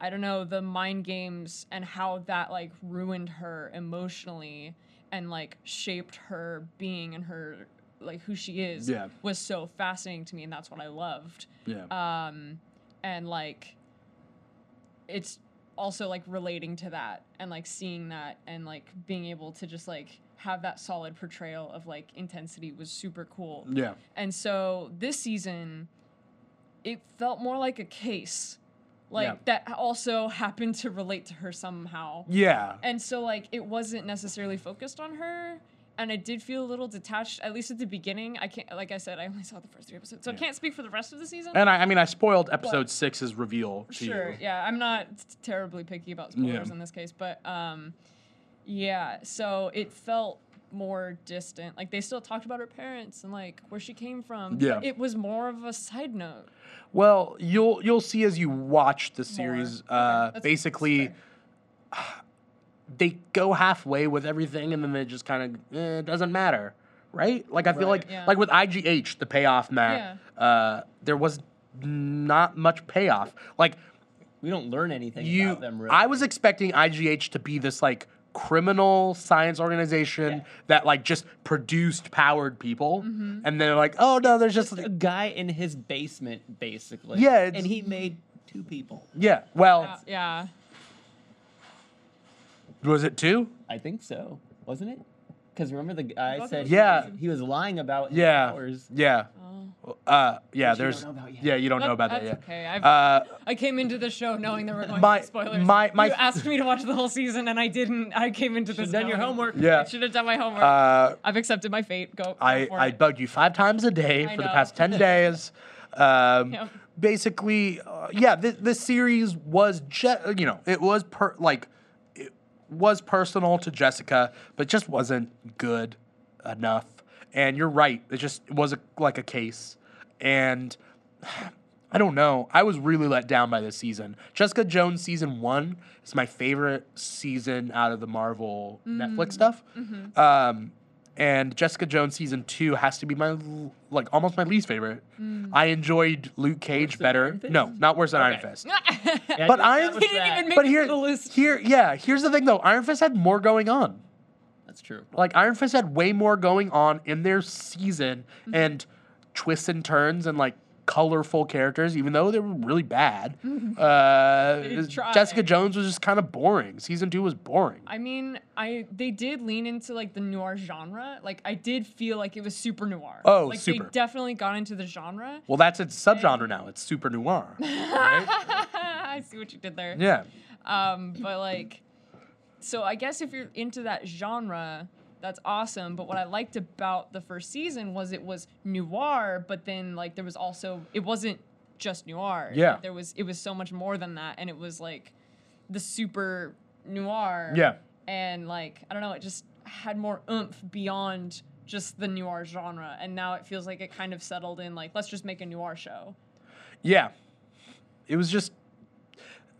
I don't know, the mind games and how that like ruined her emotionally and like shaped her being and her like who she is Yeah. was so fascinating to me and that's what I loved. Yeah. Um and like it's also like relating to that and like seeing that and like being able to just like have that solid portrayal of like intensity was super cool. yeah. And so this season, it felt more like a case, like Yeah. that also happened to relate to her somehow. Yeah. And so like it wasn't necessarily focused on her. And I did feel a little detached, at least at the beginning. I can't, like I said, I only saw the first three episodes, so Yeah. I can't speak for the rest of the season. And I, I mean, I spoiled episode six's reveal to Sure. you. Yeah, I'm not terribly picky about spoilers Yeah. in this case, but um, Yeah, so it felt more distant. Like they still talked about her parents and like where she came from. but Yeah. It was more of a side note. Well, you'll you'll see as you watch the series. More. Uh, that's- that's basically, fair. they go halfway with everything, and then they just kind of eh, it doesn't matter, right? Like I feel Right. like Yeah. like with IGH, the payoff, Matt. Uh, there was not much payoff. Like We don't learn anything you, about them. Really. I was expecting IGH to be this like criminal science organization Yeah. that like just produced powered people, Mm-hmm. and they're like, oh no, there's just a guy in his basement, basically. Yeah, it's- and he made two people. yeah. Well, Yeah, yeah. Was it two? I think so, wasn't it? Because remember the guy thought said it he Yeah. was- he was lying about his Yeah. powers. Yeah. Oh. Uh, yeah. Which you don't There's. know about yet. Yeah, you don't know That- about that that's yet. okay. I've, Uh, I came into the show knowing there were going My- to be spoilers. my- my- you asked me to watch the whole season and I didn't. I came into this. Should've done your knowing- homework. Yeah. I should have done my homework. uh, I've accepted my fate. Go. go I for I it. bugged you five times a day I for the know. past ten days. Um, Yep. Basically, uh, yeah. This, this series was je- you know it was per like it was personal to Jessica, but just wasn't good enough. And you're right. It just was a, like a case, and I don't know. I was really let down by this season. Jessica Jones season one is my favorite season out of the Marvel Netflix stuff. Um, and Jessica Jones season two has to be my like almost my least favorite. I enjoyed Luke Cage than better. No, not worse than Iron Fist. Yeah, But I Iron- think He didn't even make But here, the list. here, yeah. Here's the thing though. Iron Fist had more going on. That's true. Like Iron Fist had way more going on in their season Mm-hmm. and twists and turns and like colorful characters, even though they were really bad. Uh. They did try. Jessica Jones was just kind of boring. Season two was boring. I mean, I they did lean into like the noir genre. Like I did feel like it was super noir. Oh, like super. They definitely got into the genre. Well, that's its subgenre now. It's super noir. I see what you did there. Yeah. Um, but like, so I guess if you're into that genre, that's awesome. But what I liked about the first season was it was noir, but then like there was also it wasn't just noir. Yeah. Like, there was it was so much more than that, and it was like the super noir. Yeah. And like I don't know, it just had more oomph beyond just the noir genre, and now it feels like it kind of settled in like let's just make a noir show. Yeah. It was just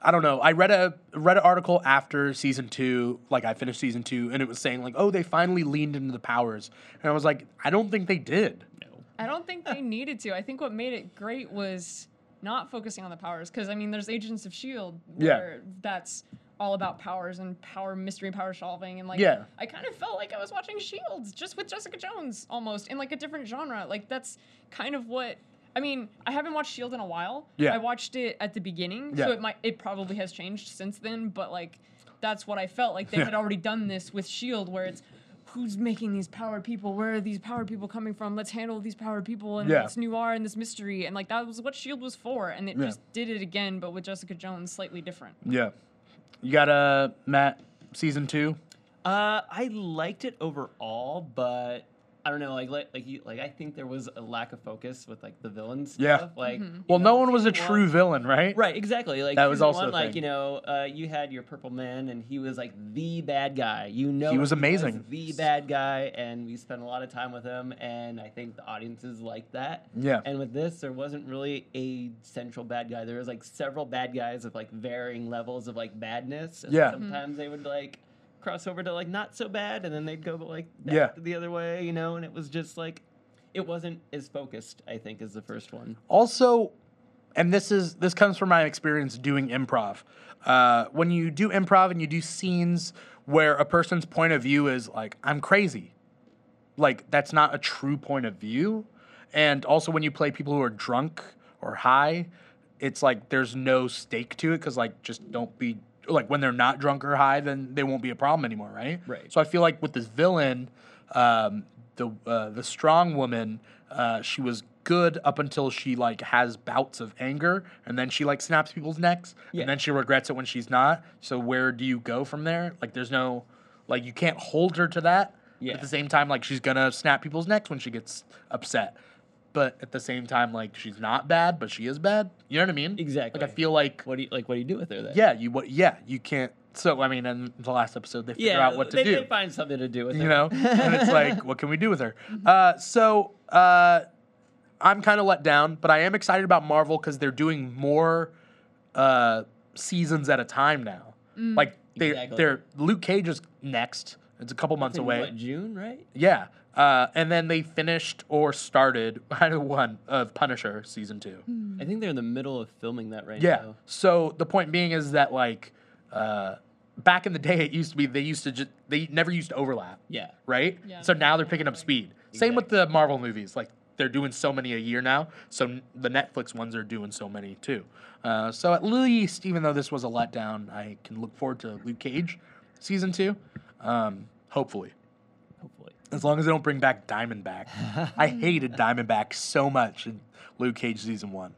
I don't know. I read a read an article after season two, like I finished season two, and it was saying like, oh, they finally leaned into the powers, and I was like, I don't think they did. No. I don't think they needed to. I think what made it great was not focusing on the powers. Because I mean, there's Agents of Shield Yeah. that's all about powers and power mystery, power solving, and like Yeah. I kind of felt like I was watching Shields just with Jessica Jones almost in like a different genre. Like that's kind of what. I mean, I haven't watched Shield in a while. Yeah. I watched it at the beginning, Yeah. so it might it probably has changed since then. But like, that's what I felt like they Yeah. had already done this with Shield, where it's who's making these powered people? Where are these powered people coming from? Let's handle these powered people and Yeah. it's noir and this mystery and like that was what Shield was for, and it Yeah. just did it again, but with Jessica Jones slightly different. Yeah. You got a Matt season two. Uh, I liked it overall, but I don't know, like like like, you, like I think there was a lack of focus with like the villains. Yeah. Stuff. Like, Mm-hmm. Well, know, no one was a true one- villain, right? Right, exactly. Like That was also one, a like you know, uh, you had your Purple Man, and he was like the bad guy. You know, He was amazing. the bad guy, and we spent a lot of time with him, and I think the audiences liked that. Yeah. And with this, there wasn't really a central bad guy. There was like several bad guys of like varying levels of like badness. And Yeah. Sometimes they would like cross over to like not so bad, and then they'd go like back Yeah. the other way, you know. And it was just like, it wasn't as focused. I think as the first one. also and this is this comes from my experience doing improv uh, when you do improv and you do scenes where a person's point of view is like i'm crazy like that's not a true point of view and also when you play people who are drunk or high it's like there's no stake to it because like just don't be like when they're not drunk or high then they won't be a problem anymore right Right. so i feel like with this villain um, the uh, the strong woman uh, she was good up until she like has bouts of anger and then she like snaps people's necks Yeah. and then she regrets it when she's not so where do you go from there like there's no like you can't hold her to that Yeah. at the same time like she's gonna snap people's necks when she gets upset but at the same time like she's not bad but she is bad you know what i mean Exactly. like i feel like What do you like? What do you do with her then? yeah you what yeah you can't So I mean, in the last episode, they figure yeah, out what to they, do. they find something to do with her. you her. know, and it's like, what can we do with her? Uh, so uh, I'm kind of let down, but I am excited about Marvel because they're doing more uh, seasons at a time now. Like they, Exactly. they're Luke Cage is next. It's a couple months away. What, June, right? Yeah. Uh, and then they finished or started either one of Punisher season two. I think they're in the middle of filming that right Yeah. now. So the point being is that like uh, back in the day, it used to be they used to just they never used to overlap, Yeah. right? Yeah. So now they're picking up speed. Same with the Marvel movies. Like they're doing so many a year now. So the Netflix ones are doing so many too. Uh, so at least, even though this was a letdown, I can look forward to Luke Cage season two. Um, hopefully. Hopefully. As long as they don't bring back Diamondback. I hated Diamondback so much in Luke Cage season one.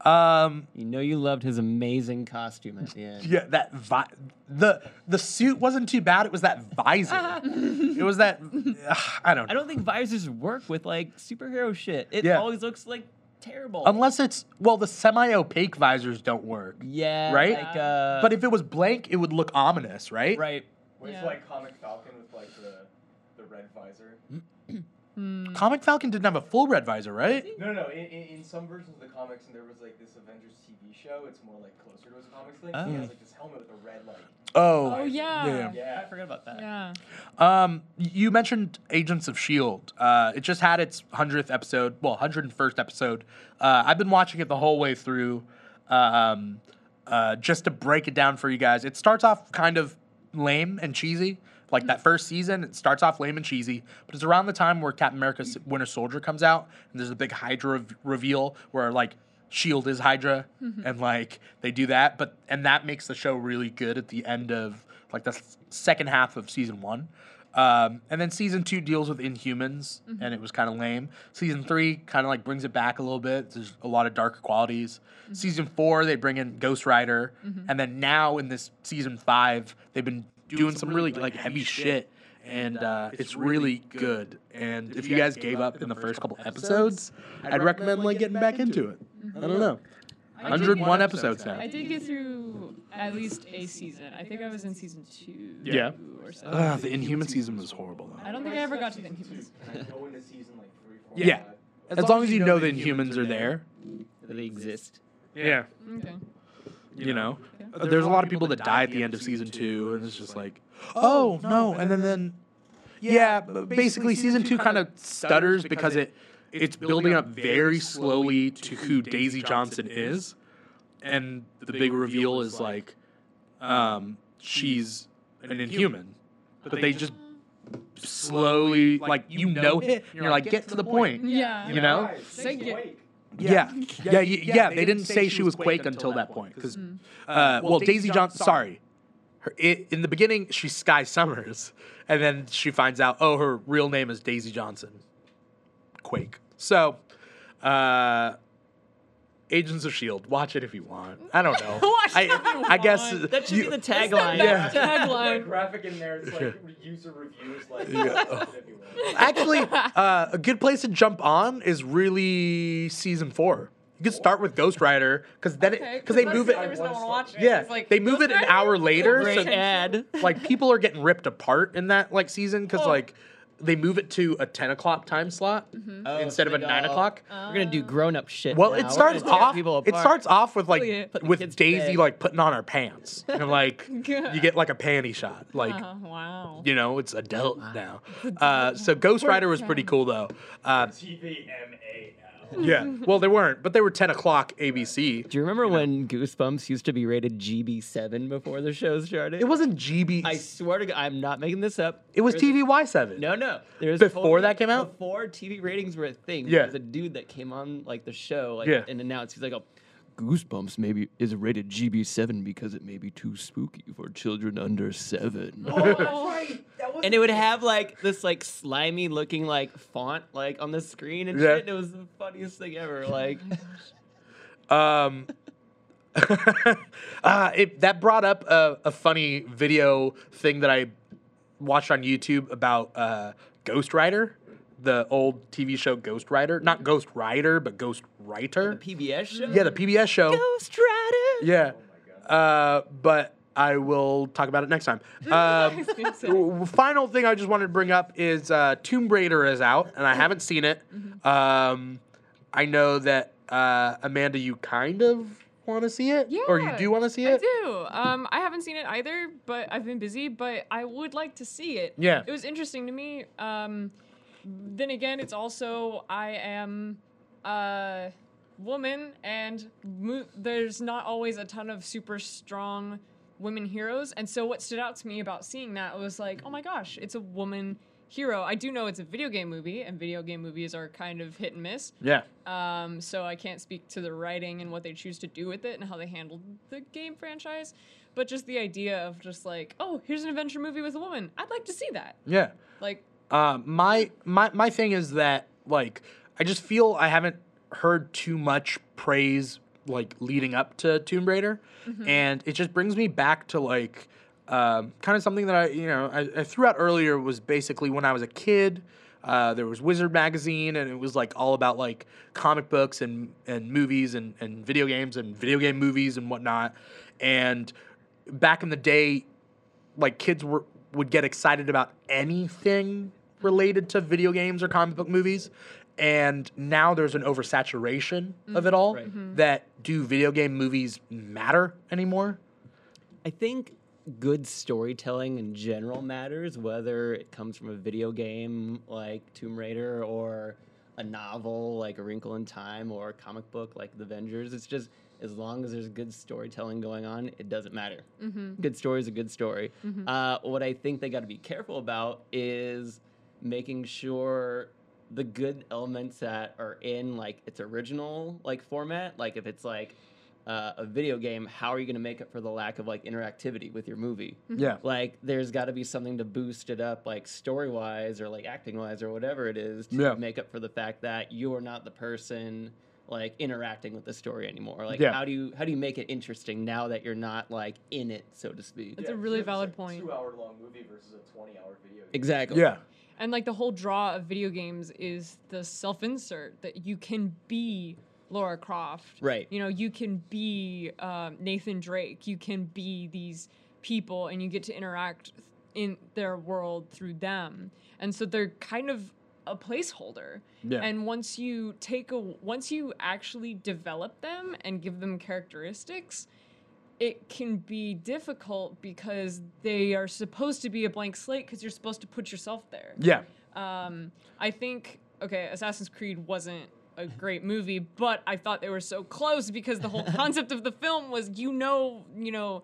Um, You know you loved his amazing costume at the end. yeah, that vi- the the suit wasn't too bad. It was that visor. it was that ugh, I don't. I don't think visors work with like superhero shit. It Yeah. always looks like terrible. Unless it's well, the semi-opaque visors don't work. yeah, Right? Like, uh, But if it was blank, it would look ominous, right? right, Where's Yeah. like Comic Falcon with like the the red visor? Comic Falcon didn't have a full red visor, right? No, no, no. In, in, in some versions of the comics, and there was like this Avengers TV show. It's more like closer to his comics thing. He Oh. has like this helmet with a red like. Oh. Oh yeah. yeah. Yeah. I forgot about that. Yeah. Um, you mentioned Agents of Shield. Uh, it just had its hundredth episode, well, hundred and first episode. Uh, I've been watching it the whole way through, um, uh, just to break it down for you guys. It starts off kind of lame and cheesy. Like that first season, it starts off lame and cheesy, but it's around the time where Captain America's Winter Soldier comes out, and there's a big Hydra rev- reveal where like Shield is Hydra, mm-hmm. and like they do that, but and that makes the show really good at the end of like the second half of season one. Um, and then season two deals with Inhumans, mm-hmm. and it was kind of lame. Season three kind of like brings it back a little bit. There's a lot of darker qualities. Mm-hmm. Season four, they bring in Ghost Rider, mm-hmm. and then now in this season five, they've been doing, some really like heavy shit, and uh, uh, it's really good. And if you guys gave up in the first couple episodes, I'd recommend like getting back into it. I don't know. I did 101 episodes now. I did get through at least a season. I think I was in season two. Yeah. Or so. Ugh, the Inhuman season was horrible though. I don't think I ever got to the Inhumans. And I go into season three, Yeah. five. As, long as you know the Inhumans are there. That they exist. Yeah. Okay. You know, Okay. Uh, there's a lot of people that die at the end of season two, and it's just like, oh no, and then then, yeah, b- basically season two kind of stutters because it it's building up very slowly to who Daisy Johnson is, and the big reveal is like, um, she's an Inhuman, but they just slowly like you know it, and you're like, get to the point. Yeah. You know? Guys, Say it's get- Quake. Yeah, yeah, yeah. yeah, They didn't say she was Quake until that point, because, uh, well, Daisy Johnson. Sorry, her i in the beginning she's Skye Summers, and then she finds out, oh, her real name is Daisy Johnson. Quake. So, uh, Agents of Shield. Watch it if you want. I don't know. Watch I, it if you I guess want. That should you- be the tagline. Yeah. Tagline. graphic in there. It's like user reviews. Like Yeah. if. Actually, uh, a good place to jump on is really season four. You could start with Ghost Rider because then Okay, because they move it. only reason I wanna it. Yeah, It's like, they move it an Rider? hour later. Great So ad. like people are getting ripped apart in that like season because Oh. like they move it to a ten o'clock time slot Oh, instead so of a nine go, o'clock. We're gonna do grown up shit. Well, now. it starts off. People It starts off with like Oh, yeah. With Daisy like putting on her pants and like you get like a panty shot. Like Uh, wow. you know, it's adult now. Uh, so Ghost Rider was pretty cool though. Uh, TVMA now. yeah. Well, they weren't, but they were ten o'clock ABC. Do you remember when Goosebumps used to be rated GB7 before the show started? It wasn't GB. I swear to God, I'm not making this up. it was There's a- TVY seven. No, no. There's Before that came out? Before TV ratings were a thing. Yeah. There was a dude that came on like the show, like Yeah. and announced. He's like, "Oh, Goosebumps maybe is rated GB7 because it may be too spooky for children under seven. Oh, that's right. That was and it would have like this like slimy looking like font like on the screen and Yeah. shit. And it was the funniest thing ever. Like, Um, uh, it, that brought up a, a funny video thing that I watched on YouTube about uh, Ghost Rider, the old TV show Ghost Rider. Not Ghost Rider, but Ghost Writer. the PBS show. Yeah, the PBS show. Ghost Rider. Yeah. Uh, but I will talk about it next time. Was gonna say. w- final thing I just wanted to bring up is uh, Tomb Raider is out, and I haven't seen it. Mm-hmm. Um, I know that uh, Amanda, you kind of want to see it, or you do want to see it. I do. Um, I haven't seen it either, but I've been busy. But I would like to see it. Yeah. It was interesting to me. Um, then again, it's also I am a woman, and mo- there's not always a ton of super strong women heroes. And so, what stood out to me about seeing that was like, oh my gosh, it's a woman hero. I do know it's a video game movie, and video game movies are kind of hit and miss. Yeah, Um, so I can't speak to the writing and what they choose to do with it and how they handled the game franchise. But just the idea of just like, oh, here's an adventure movie with a woman. I'd like to see that. yeah. Like, Uh, my my my thing is that like I just feel I haven't heard too much praise like leading up to Tomb Raider, and it just brings me back to like um, kind of something that I you know I, I threw out earlier was basically when I was a kid. Uh, there was Wizard magazine, and it was like all about like comic books and and movies and and video games and video game movies and whatnot. And back in the day, like kids were would get excited about anything related to video games or comic book movies and now there's an oversaturation of it all Right. Mm-hmm. that do video game movies matter anymore I think good storytelling in general matters, whether it comes from a video game like Tomb Raider or a novel like A Wrinkle in Time or a comic book like The Avengers. It's just as long as there's good storytelling going on, it doesn't matter. Mm-hmm. Good story is a good story. Mm-hmm. Uh, what I think they got to be careful about is making sure the good elements that are in like its original like format, like if it's like uh, a video game, how are you going to make up for the lack of like interactivity with your movie? yeah Like, there's got to be something to boost it up, like story wise or like acting wise or whatever it is, to Yeah. make up for the fact that you are not the person like interacting with the story anymore. Like, Yeah. how do you how do you make it interesting now that you're not like in it, so to speak? It's a really because valid it's point. Two hour long movie versus a 20 hour video game. Exactly. yeah and like the whole draw of video games is the self insert that you can be Laura Croft. Right. You know, you can be um, Nathan Drake. You can be these people and you get to interact in their world through them. And so they're kind of a placeholder. Yeah. And once you take a once you actually develop them and give them characteristics, it can be difficult because they are supposed to be a blank slate because you're supposed to put yourself there. yeah Um, I think okay, Assassin's Creed wasn't a great movie, but I thought they were so close because the whole concept of the film was you know, you know,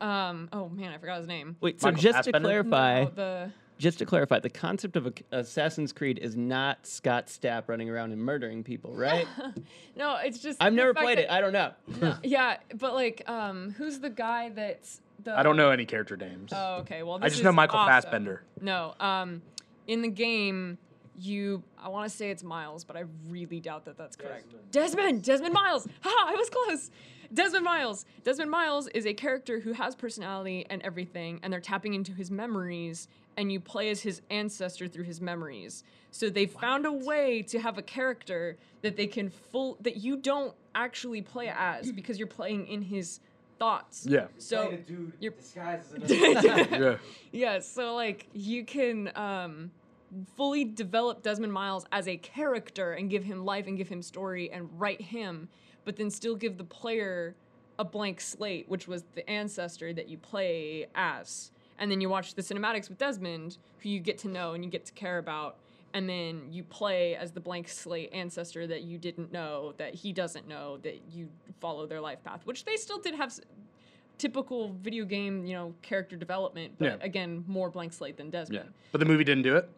um, oh man, I forgot his name. Wait, so Michael just to clarify, No, the just to clarify, the concept of a, Assassin's Creed is not Scott Stapp running around and murdering people, right? no, it's just I've never fact played it. I don't know. no, yeah, but like, um, who's the guy that's the? i don't know any character names Oh, okay. Well, i this just know michael awesome. fassbender No, um, in the game, you I want to say it's Miles, but I really doubt that that's correct. Desmond, Desmond Miles. Ha! I was close. Desmond Miles. Desmond Miles is a character who has personality and everything, and they're tapping into his memories, and you play as his ancestor through his memories. So they found a way to have a character that they can full that you don't actually play as because you're playing in his thoughts. yeah So Playing dude you're- disguised as another. yeah yeah, so like you can um fully develop Desmond Miles as a character and give him life and give him story and write him, but then still give the player a blank slate, which was the ancestor that you play as. And then you watch the cinematics with Desmond, who you get to know and you get to care about. And then you play as the blank slate ancestor that you didn't know, that he doesn't know, that you follow their life path, which they still did have s- typical video game, you know, character development, but Yeah. again, more blank slate than Desmond. yeah Desmond. but the movie didn't do it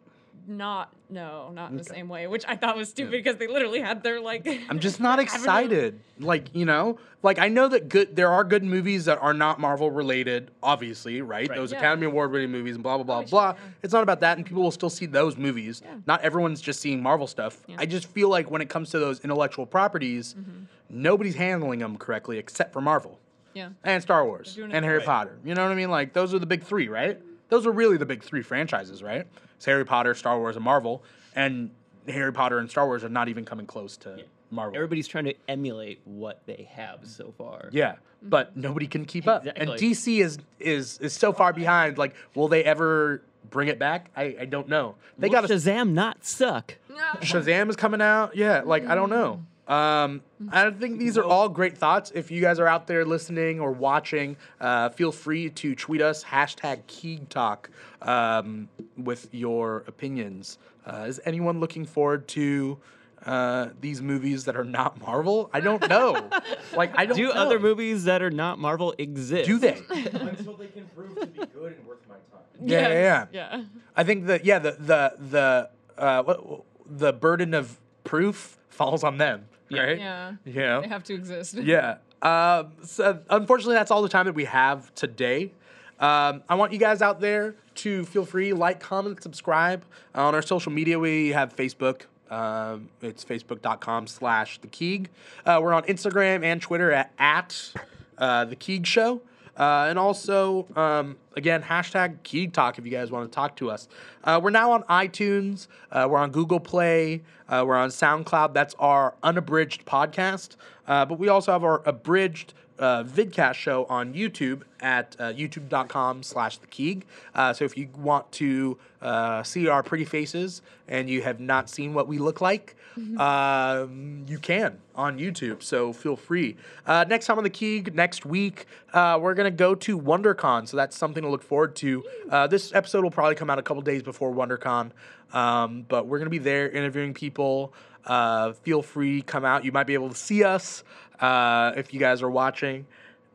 Not, no, not in the Okay. same way, which I thought was stupid because they literally had their like. I'm just not excited. Like, you know, like I know that good there are good movies that are not Marvel related, obviously, right? Right. Those Yeah. Academy Award winning movies and blah blah blah Oh, sure, blah. yeah. It's not about that and people will still see those movies. Not everyone's just seeing Marvel stuff. I just feel like when it comes to those intellectual properties, Mm-hmm. nobody's handling them correctly except for Marvel Yeah. and Star Wars They're doing it and Harry right. Potter. You know what I mean? Like those are the big 3, right? Those are really the big 3 franchises, right? It's Harry Potter, Star Wars and Marvel and Harry Potter and Star Wars are not even coming close to Marvel. Everybody's trying to emulate what they have so far. Yeah, but nobody can keep up, and DC is is is so far behind. Like, will they ever bring it back? I, I don't know. They got Shazam not suck. Shazam is coming out. Yeah, like I don't know. Um, I think these are all great thoughts. If you guys are out there listening or watching, uh, feel free to tweet us hashtag Keeg Talk um, with your opinions. Uh, is anyone looking forward to uh, these movies that are not Marvel? I don't know. like I don't Do know. other movies that are not Marvel exist? Do they? Until they can prove to be good and worth my time. Yeah, yeah, yeah. Yeah. I think that yeah, the the the uh, what, the burden of proof falls on them, Yeah. right? Yeah. Yeah. They have to exist. Yeah. Um, so unfortunately, that's all the time that we have today. Um, I want you guys out there to feel free, like, comment, subscribe. on our social media, we have Facebook. Um, it's facebook.com slash the Keeg. Uh, we're on Instagram and Twitter at, at uh, the Keeg Show. Uh, and also, um, again, hashtag Keeg Talk if you guys want to talk to us. Uh, we're now on iTunes. Uh, we're on Google Play. Uh, we're on SoundCloud. That's our unabridged podcast. Uh, but we also have our abridged uh, vidcast show on YouTube at uh, youtube.com slash the Keeg. Uh, so if you want to uh, see our pretty faces and you have not seen what we look like, um, you can on YouTube. So feel free. Uh, next time on the Keeg, next week, uh, we're going to go to WonderCon. So that's something to look forward to. Uh, this episode will probably come out a couple days before WonderCon. Um, but we're going to be there interviewing people. Uh, feel free, come out. You might be able to see us uh, if you guys are watching.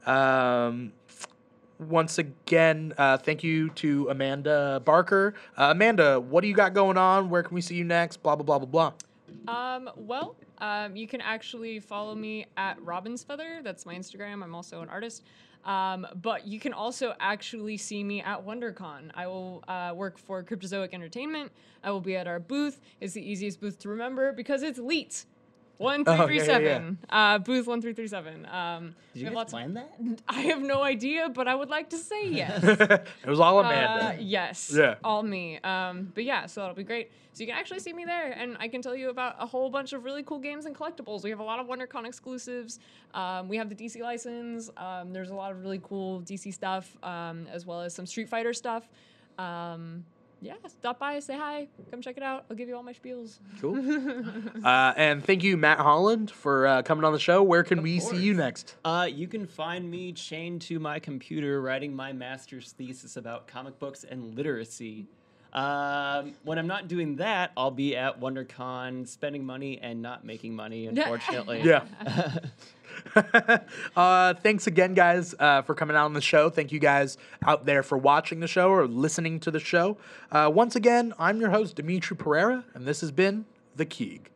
Um, once again, uh, thank you to Amanda Barker. Uh, Amanda, what do you got going on? Where can we see you next? Blah, blah, blah, blah, blah. Um, well, um, you can actually follow me at Robin's Feather. That's my Instagram. I'm also an artist. Um, but you can also actually see me at WonderCon. I will uh, work for Cryptozoic Entertainment. I will be at our booth. It's the easiest booth to remember because it's LEET. One three Oh, three yeah, yeah, yeah. Uh, booth one three three seven. Um, Did you have guys lots- plan that? I have no idea, but I would like to say yes. it was all Amanda. Uh, yes. Yeah. All me. Um, but yeah, so that'll be great. So you can actually see me there, and I can tell you about a whole bunch of really cool games and collectibles. We have a lot of WonderCon exclusives. Um, we have the DC license. Um, there's a lot of really cool DC stuff, um, as well as some Street Fighter stuff. Um, yeah, stop by, say hi, come check it out. I'll give you all my spiels. Cool. uh, and thank you, Matt Holland, for uh, coming on the show. Where can we see you next? Uh, you can find me chained to my computer writing my master's thesis about comic books and literacy. Um, when I'm not doing that, I'll be at WonderCon spending money and not making money, unfortunately. Yeah. uh, thanks again, guys, uh, for coming out on the show. Thank you guys out there for watching the show or listening to the show. Uh, once again, I'm your host, Dimithri Perera, and this has been The Keeg.